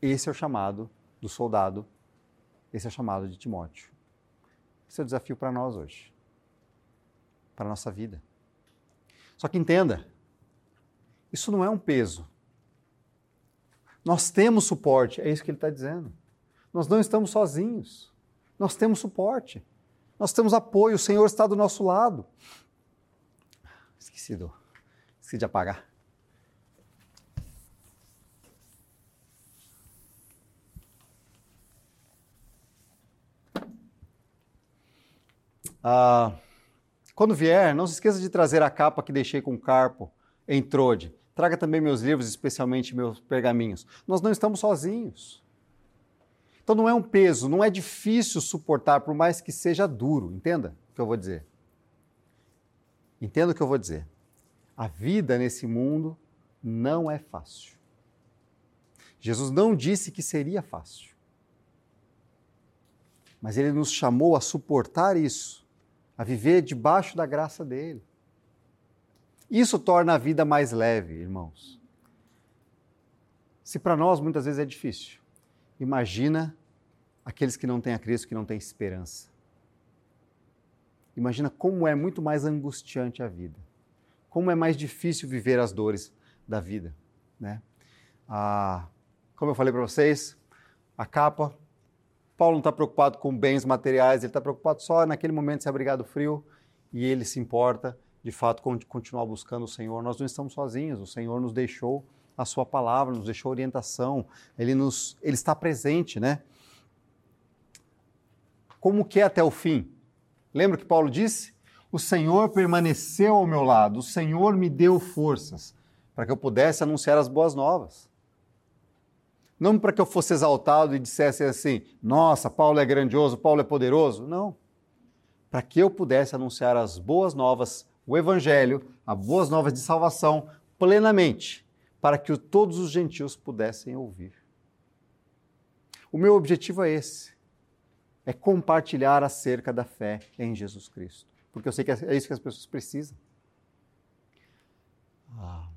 Speaker 1: Esse é o chamado do soldado, esse é o chamado de Timóteo. Esse é o desafio para nós hoje, para a nossa vida. Só que entenda, isso não é um peso. Nós temos suporte, é isso que ele está dizendo. Nós não estamos sozinhos. Nós temos suporte. Nós temos apoio, o Senhor está do nosso lado. Esqueci, do, esqueci de apagar. Ah, quando vier, não se esqueça de trazer a capa que deixei com Carpo em Trode. Traga também meus livros, especialmente meus pergaminhos. Nós não estamos sozinhos. Então não é um peso, não é difícil suportar, por mais que seja duro. Entenda o que eu vou dizer. Entenda o que eu vou dizer. A vida nesse mundo não é fácil. Jesus não disse que seria fácil. Mas ele nos chamou a suportar isso a viver debaixo da graça dele. Isso torna a vida mais leve, irmãos. Se para nós muitas vezes é difícil, imagina aqueles que não têm a Cristo, que não têm esperança. Imagina como é muito mais angustiante a vida, como é mais difícil viver as dores da vida, né? Ah, como eu falei para vocês, a capa Paulo não está preocupado com bens materiais, ele está preocupado só naquele momento se abrigar do frio e ele se importa, de fato, com continuar buscando o Senhor. Nós não estamos sozinhos, o Senhor nos deixou a sua palavra, nos deixou orientação, ele, nos, ele está presente, né? Como que é até o fim? Lembra que Paulo disse? O Senhor permaneceu ao meu lado, o Senhor me deu forças para que eu pudesse anunciar as boas novas. Não para que eu fosse exaltado e dissesse assim: nossa, Paulo é grandioso, Paulo é poderoso. Não. Para que eu pudesse anunciar as boas novas, o Evangelho, as boas novas de salvação, plenamente, para que todos os gentios pudessem ouvir. O meu objetivo é esse: é compartilhar acerca da fé em Jesus Cristo. Porque eu sei que é isso que as pessoas precisam. Ah.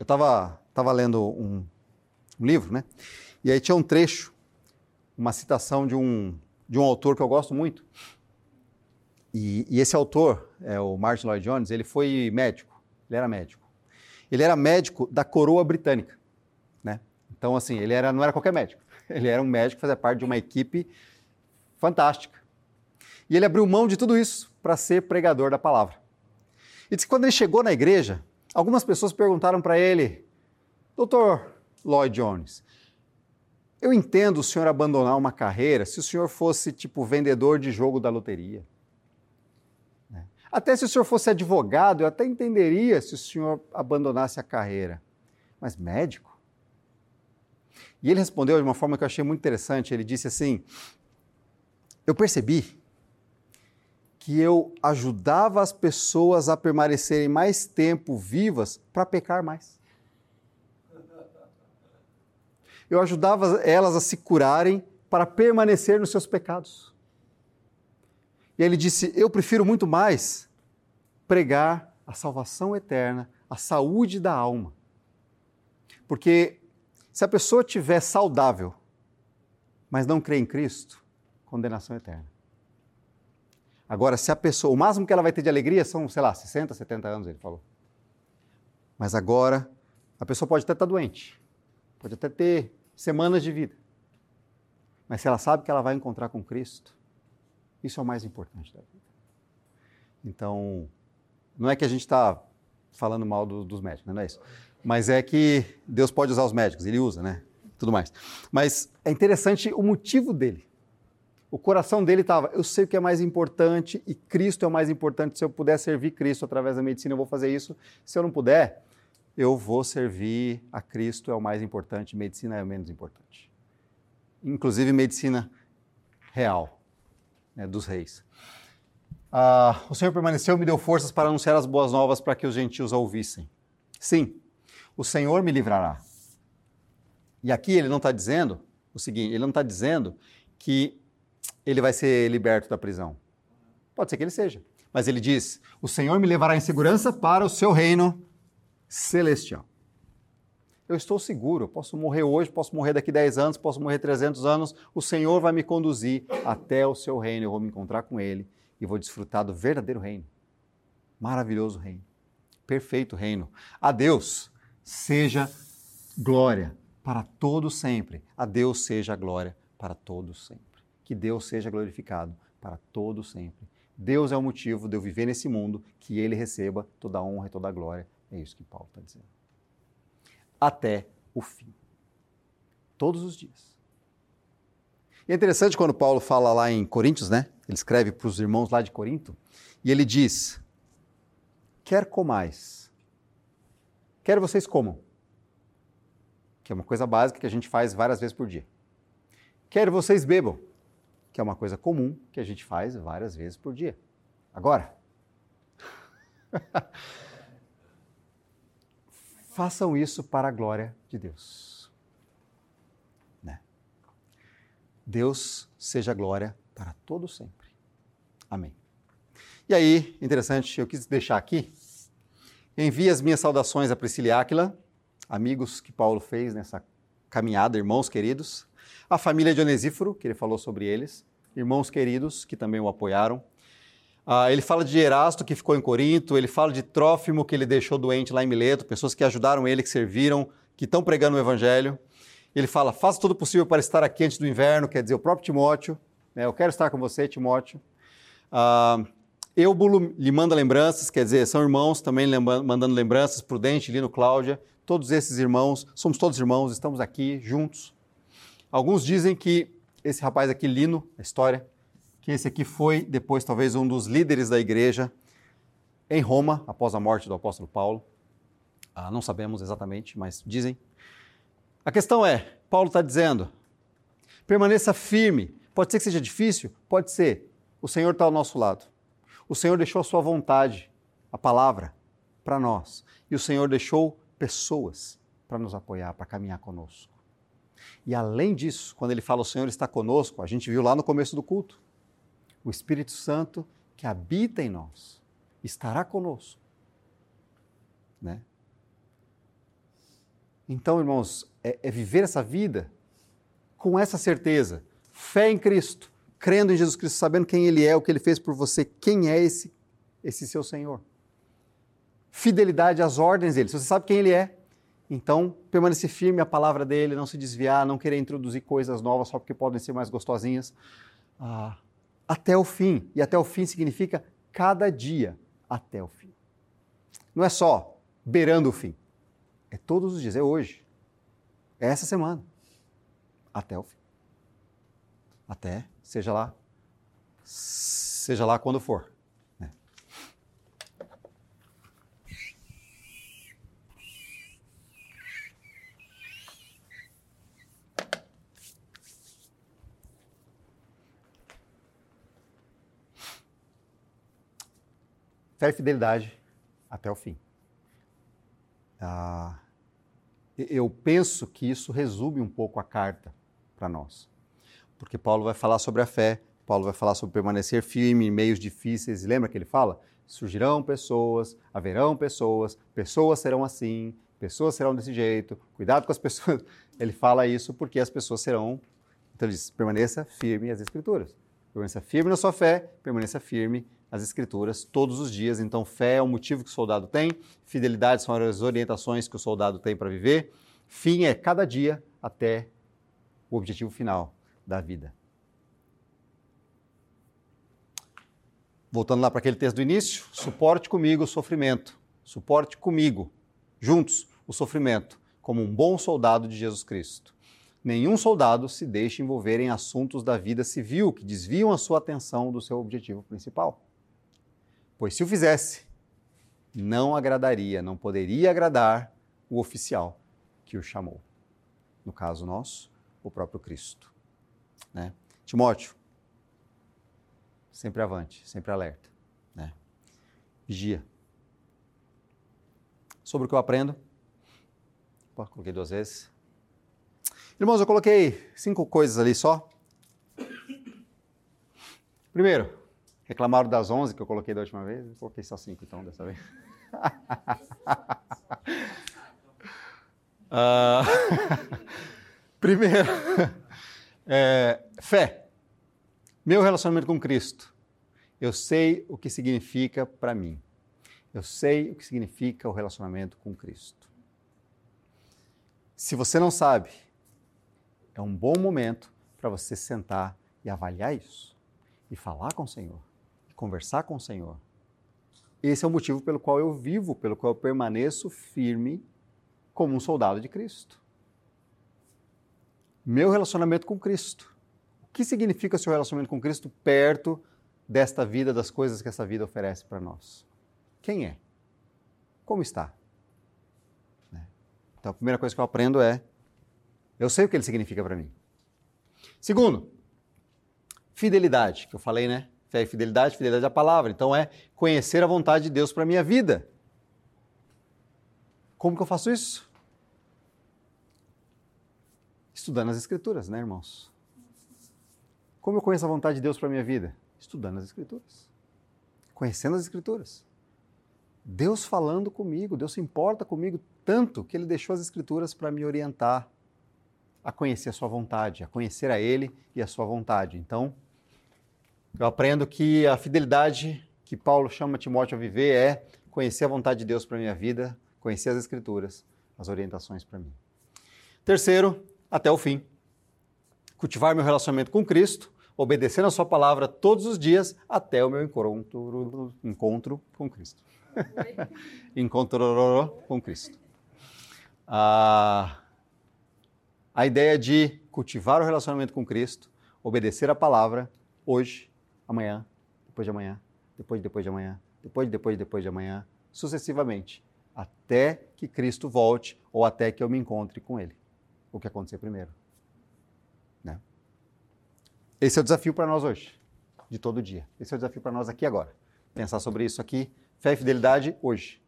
Speaker 1: Eu estava estava lendo um, um, livro, né? E aí tinha um trecho, uma citação de um, de um autor que eu gosto muito. E, e esse autor, é o Martin Lloyd Jones, ele foi médico, ele era médico. Ele era médico da coroa britânica, né? Então, assim, ele era, não era qualquer médico. Ele era um médico que fazia parte de uma equipe fantástica. E ele abriu mão de tudo isso para ser pregador da palavra. E disse que quando ele chegou na igreja, algumas pessoas perguntaram para ele: Doutor Lloyd Jones, eu entendo o senhor abandonar uma carreira se o senhor fosse tipo vendedor de jogo da loteria. Né? Até se o senhor fosse advogado, eu até entenderia se o senhor abandonasse a carreira. Mas médico? E ele respondeu de uma forma que eu achei muito interessante. Ele disse assim: Eu percebi que eu ajudava as pessoas a permanecerem mais tempo vivas para pecar mais. Eu ajudava elas a se curarem para permanecer nos seus pecados. E ele disse: Eu prefiro muito mais pregar a salvação eterna, a saúde da alma. Porque se a pessoa estiver saudável, mas não crê em Cristo, condenação eterna. Agora, se a pessoa, o máximo que ela vai ter de alegria são, sei lá, 60, 70 anos, ele falou. Mas agora, a pessoa pode até estar doente, pode até ter semanas de vida. Mas se ela sabe que ela vai encontrar com Cristo, isso é o mais importante da vida. Então, não é que a gente está falando mal do, dos médicos, né? não é isso. Mas é que Deus pode usar os médicos, ele usa, né? Tudo mais. Mas é interessante o motivo dele. O coração dele estava, eu sei o que é mais importante e Cristo é o mais importante. Se eu puder servir Cristo através da medicina, eu vou fazer isso. Se eu não puder, eu vou servir a Cristo, é o mais importante, medicina é o menos importante. Inclusive medicina real, né, dos reis. Ah, o Senhor permaneceu e me deu forças para anunciar as boas novas para que os gentios a ouvissem. Sim, o Senhor me livrará. E aqui ele não está dizendo o seguinte: ele não está dizendo que ele vai ser liberto da prisão. Pode ser que ele seja. Mas ele diz: o Senhor me levará em segurança para o seu reino celestial. Eu estou seguro, posso morrer hoje, posso morrer daqui 10 anos, posso morrer 300 anos, o Senhor vai me conduzir até o seu reino, eu vou me encontrar com ele e vou desfrutar do verdadeiro reino. Maravilhoso reino. Perfeito reino. A Deus seja glória para todos sempre. A Deus seja glória para todos sempre. Que Deus seja glorificado para todos sempre. Deus é o motivo de eu viver nesse mundo, que Ele receba toda a honra e toda a glória. É isso que Paulo está dizendo. Até o fim. Todos os dias. E é interessante quando Paulo fala lá em Coríntios, né? Ele escreve para os irmãos lá de Corinto, e ele diz: Quer comais, quer vocês comam, que é uma coisa básica que a gente faz várias vezes por dia. Quer vocês bebam, que é uma coisa comum que a gente faz várias vezes por dia. Agora, façam isso para a glória de Deus. Deus seja glória para todo sempre. Amém. E aí, interessante, eu quis deixar aqui, envie as minhas saudações a Priscila e Áquila, amigos que Paulo fez nessa caminhada, irmãos queridos, a família de Onesíforo, que ele falou sobre eles, irmãos queridos que também o apoiaram. Ah, ele fala de Erasto, que ficou em Corinto, ele fala de Trófimo, que ele deixou doente lá em Mileto, pessoas que ajudaram ele, que serviram, que estão pregando o Evangelho. Ele fala: faça tudo possível para estar aqui antes do inverno, quer dizer, o próprio Timóteo. Né? Eu quero estar com você, Timóteo. Uh, Eubulo lhe manda lembranças, quer dizer, são irmãos também mandando lembranças, Prudente, Lino, Cláudia, todos esses irmãos, somos todos irmãos, estamos aqui juntos. Alguns dizem que esse rapaz aqui, Lino, a história, que esse aqui foi depois talvez um dos líderes da igreja em Roma, após a morte do apóstolo Paulo. Ah, não sabemos exatamente, mas dizem. A questão é: Paulo está dizendo, permaneça firme. Pode ser que seja difícil? Pode ser. O Senhor está ao nosso lado. O Senhor deixou a sua vontade, a palavra, para nós. E o Senhor deixou pessoas para nos apoiar, para caminhar conosco. E além disso, quando ele fala o Senhor está conosco, a gente viu lá no começo do culto, o Espírito Santo que habita em nós estará conosco. Né? Então, irmãos, é, é viver essa vida com essa certeza, fé em Cristo, crendo em Jesus Cristo, sabendo quem Ele é, o que Ele fez por você, quem é esse, esse seu Senhor. Fidelidade às ordens dele. Se você sabe quem Ele é, então permanecer firme à palavra dele, não se desviar, não querer introduzir coisas novas só porque podem ser mais gostosinhas. Ah, até o fim. E até o fim significa cada dia até o fim. Não é só beirando o fim. É todos os dias, é hoje. É essa semana. Até o fim. Até, seja lá, seja lá quando for. Fé e fidelidade até o fim. Ah, Eu penso que isso resume um pouco a carta para nós. Porque Paulo vai falar sobre a fé, Paulo vai falar sobre permanecer firme em meios difíceis. Lembra que ele fala? Surgirão pessoas, haverão pessoas, pessoas serão assim, pessoas serão desse jeito, cuidado com as pessoas. Ele fala isso porque as pessoas serão. Então ele diz: permaneça firme às Escrituras. Permaneça firme na sua fé, permaneça firme às Escrituras todos os dias. Então, fé é o motivo que o soldado tem, fidelidade são as orientações que o soldado tem para viver, fim é cada dia até o objetivo final da vida. Voltando lá para aquele texto do início, suporte comigo o sofrimento, suporte comigo, juntos, o sofrimento, como um bom soldado de Jesus Cristo. Nenhum soldado se deixa envolver em assuntos da vida civil que desviam a sua atenção do seu objetivo principal. Pois se o fizesse, não agradaria, não poderia agradar o oficial que o chamou. No caso nosso, o próprio Cristo. Né? Timóteo, sempre avante, sempre alerta. Né? Vigia. Sobre o que eu aprendo, Opa, coloquei duas vezes. Irmãos, eu coloquei cinco coisas ali só. Primeiro, reclamaram das onze que eu coloquei da última vez. Coloquei só cinco, então, dessa vez. uh, primeiro, é, fé. Meu relacionamento com Cristo. Eu sei o que significa para mim. Eu sei o que significa o relacionamento com Cristo. Se você não sabe, é um bom momento para você sentar e avaliar isso, e falar com o Senhor, conversar com o Senhor. Esse é o motivo pelo qual eu vivo, pelo qual eu permaneço firme como um soldado de Cristo. Meu relacionamento com Cristo. O que significa seu relacionamento com Cristo perto desta vida, das coisas que essa vida oferece para nós? Quem é? Como está? Então a primeira coisa que eu aprendo é: eu sei o que ele significa para mim. Segundo, fidelidade, que eu falei, né? Fé e fidelidade, fidelidade à palavra. Então é conhecer a vontade de Deus para a minha vida. Como que eu faço isso? Estudando as Escrituras, né, irmãos? Como eu conheço a vontade de Deus para a minha vida? Estudando as Escrituras. Conhecendo as Escrituras. Deus falando comigo, Deus se importa comigo tanto que ele deixou as Escrituras para me orientar a conhecer a sua vontade, a conhecer a Ele e a sua vontade. Então, eu aprendo que a fidelidade que Paulo chama Timóteo a viver é conhecer a vontade de Deus para minha vida, conhecer as Escrituras, as orientações para mim. Terceiro, até o fim. Cultivar meu relacionamento com Cristo, obedecendo a Sua palavra todos os dias até o meu encontro, encontro com Cristo. encontro com Cristo. A, a ideia de cultivar o relacionamento com Cristo, obedecer a palavra hoje, amanhã, depois de amanhã, depois de depois de amanhã, depois de depois de depois de amanhã, sucessivamente, até que Cristo volte ou até que eu me encontre com Ele. O que acontecer primeiro. Né? Esse é o desafio para nós hoje, de todo dia. Esse é o desafio para nós aqui agora. Pensar sobre isso aqui Fé e fidelidade hoje.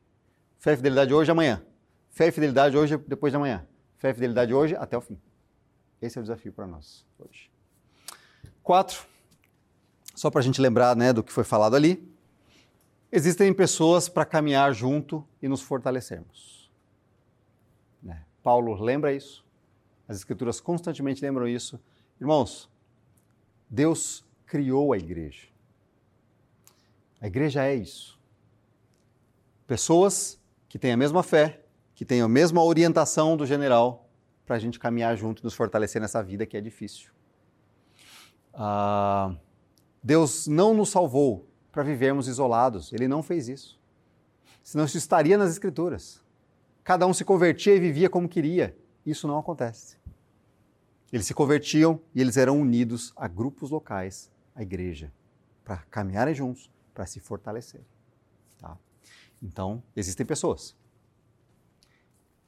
Speaker 1: Fé e fidelidade hoje amanhã. Fé e fidelidade hoje depois de amanhã. Fé e fidelidade hoje até o fim. Esse é o desafio para nós hoje. Quatro, só para a gente lembrar né, do que foi falado ali. Existem pessoas para caminhar junto e nos fortalecermos. Né? Paulo lembra isso. As Escrituras constantemente lembram isso. Irmãos, Deus criou a igreja. A igreja é isso. Pessoas que têm a mesma fé, que têm a mesma orientação do general, para a gente caminhar junto e nos fortalecer nessa vida que é difícil. Ah, Deus não nos salvou para vivermos isolados, Ele não fez isso. Senão isso estaria nas Escrituras. Cada um se convertia e vivia como queria. Isso não acontece. Eles se convertiam e eles eram unidos a grupos locais, a igreja, para caminharem juntos, para se fortalecerem. Então, existem pessoas.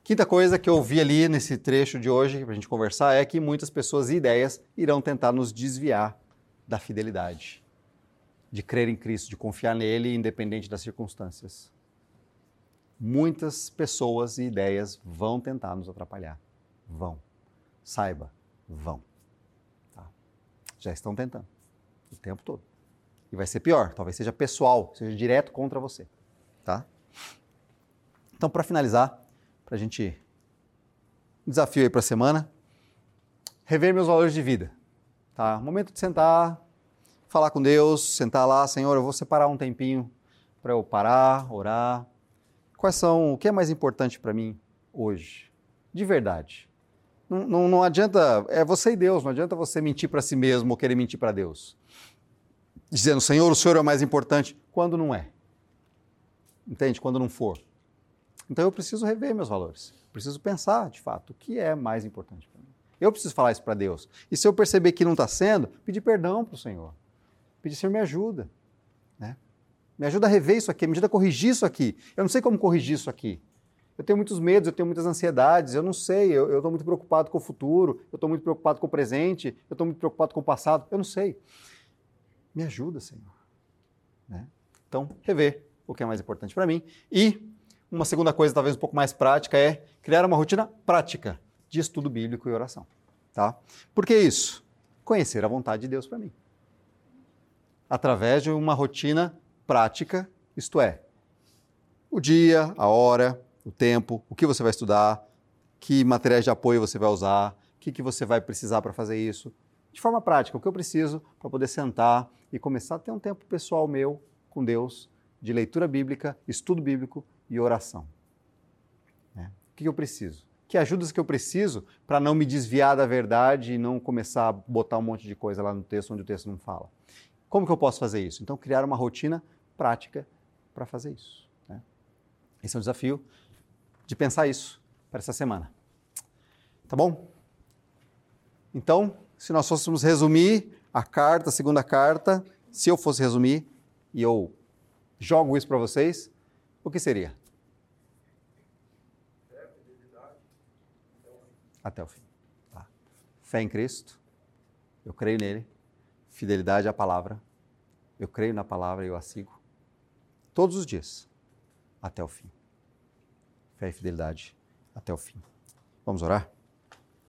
Speaker 1: Quinta coisa que eu vi ali nesse trecho de hoje, para a gente conversar, é que muitas pessoas e ideias irão tentar nos desviar da fidelidade, de crer em Cristo, de confiar nele, independente das circunstâncias. muitas pessoas e ideias vão tentar nos atrapalhar. Vão. Saiba, vão. Tá? Já estão tentando o tempo todo. E vai ser pior, talvez seja pessoal, seja direto contra você. Tá? Então, para finalizar, para a gente. Um desafio aí para a semana: rever meus valores de vida. Tá? Momento de sentar, falar com Deus, sentar lá, Senhor, eu vou separar um tempinho para eu parar, orar. Quais são, o que é mais importante para mim hoje? De verdade. Não, não, não, adianta, é você e Deus, não adianta você mentir para si mesmo ou querer mentir para Deus. Dizendo, Senhor, o Senhor é o mais importante, quando não é. Entende? Quando não for. Então eu preciso rever meus valores. Preciso pensar, de fato, o que é mais importante. Eu preciso falar isso para Deus. E se eu perceber que não está sendo, pedir perdão para o Senhor. Pedir, Senhor, me ajuda. Né? Me ajuda a rever isso aqui, me ajuda a corrigir isso aqui. Eu não sei como corrigir isso aqui. Eu tenho muitos medos, eu tenho muitas ansiedades, eu não sei, eu estou muito preocupado com o futuro, eu estou muito preocupado com o presente, eu estou muito preocupado com o passado, eu não sei. Me ajuda, Senhor. Né? Então, rever o que é mais importante para mim. E uma segunda coisa, talvez um pouco mais prática, é criar uma rotina prática de estudo bíblico e oração. Tá? Por que isso? Conhecer a vontade de Deus para mim. Através de uma rotina prática, isto é, o dia, a hora, o tempo, o que você vai estudar, que materiais de apoio você vai usar, o que, que você vai precisar para fazer isso. De forma prática, o que eu preciso para poder sentar e começar a ter um tempo pessoal meu com Deus, de leitura bíblica, estudo bíblico e oração. É. O que eu preciso? Que ajudas que eu preciso para não me desviar da verdade e não começar a botar um monte de coisa lá no texto onde o texto não fala? Como que eu posso fazer isso? Então, criar uma rotina prática para fazer isso. Né? Esse é o desafio de pensar isso para essa semana. Tá bom? Então, se nós fôssemos resumir a carta, a segunda carta, se eu fosse resumir e eu jogo isso para vocês, o que seria? Até o fim. Tá. Fé em Cristo, eu creio nele. Fidelidade à palavra, eu creio na palavra e eu a sigo. Todos os dias, até o fim. Fé e fidelidade até o fim. Vamos orar?